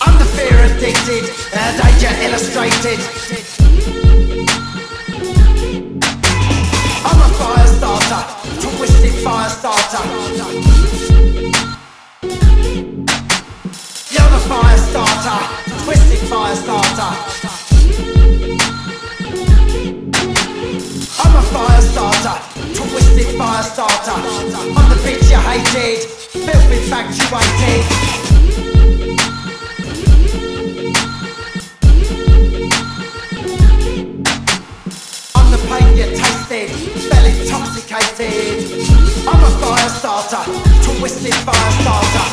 I'm the fear addicted, illustrated. I'm a fire starter, twisted fire starter. Filth. I'm the pain you tasted, fell intoxicated. I'm a fire starter, twisted fire starter.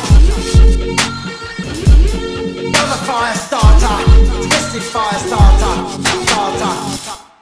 You're the fire starter, twisted fire starter, starter.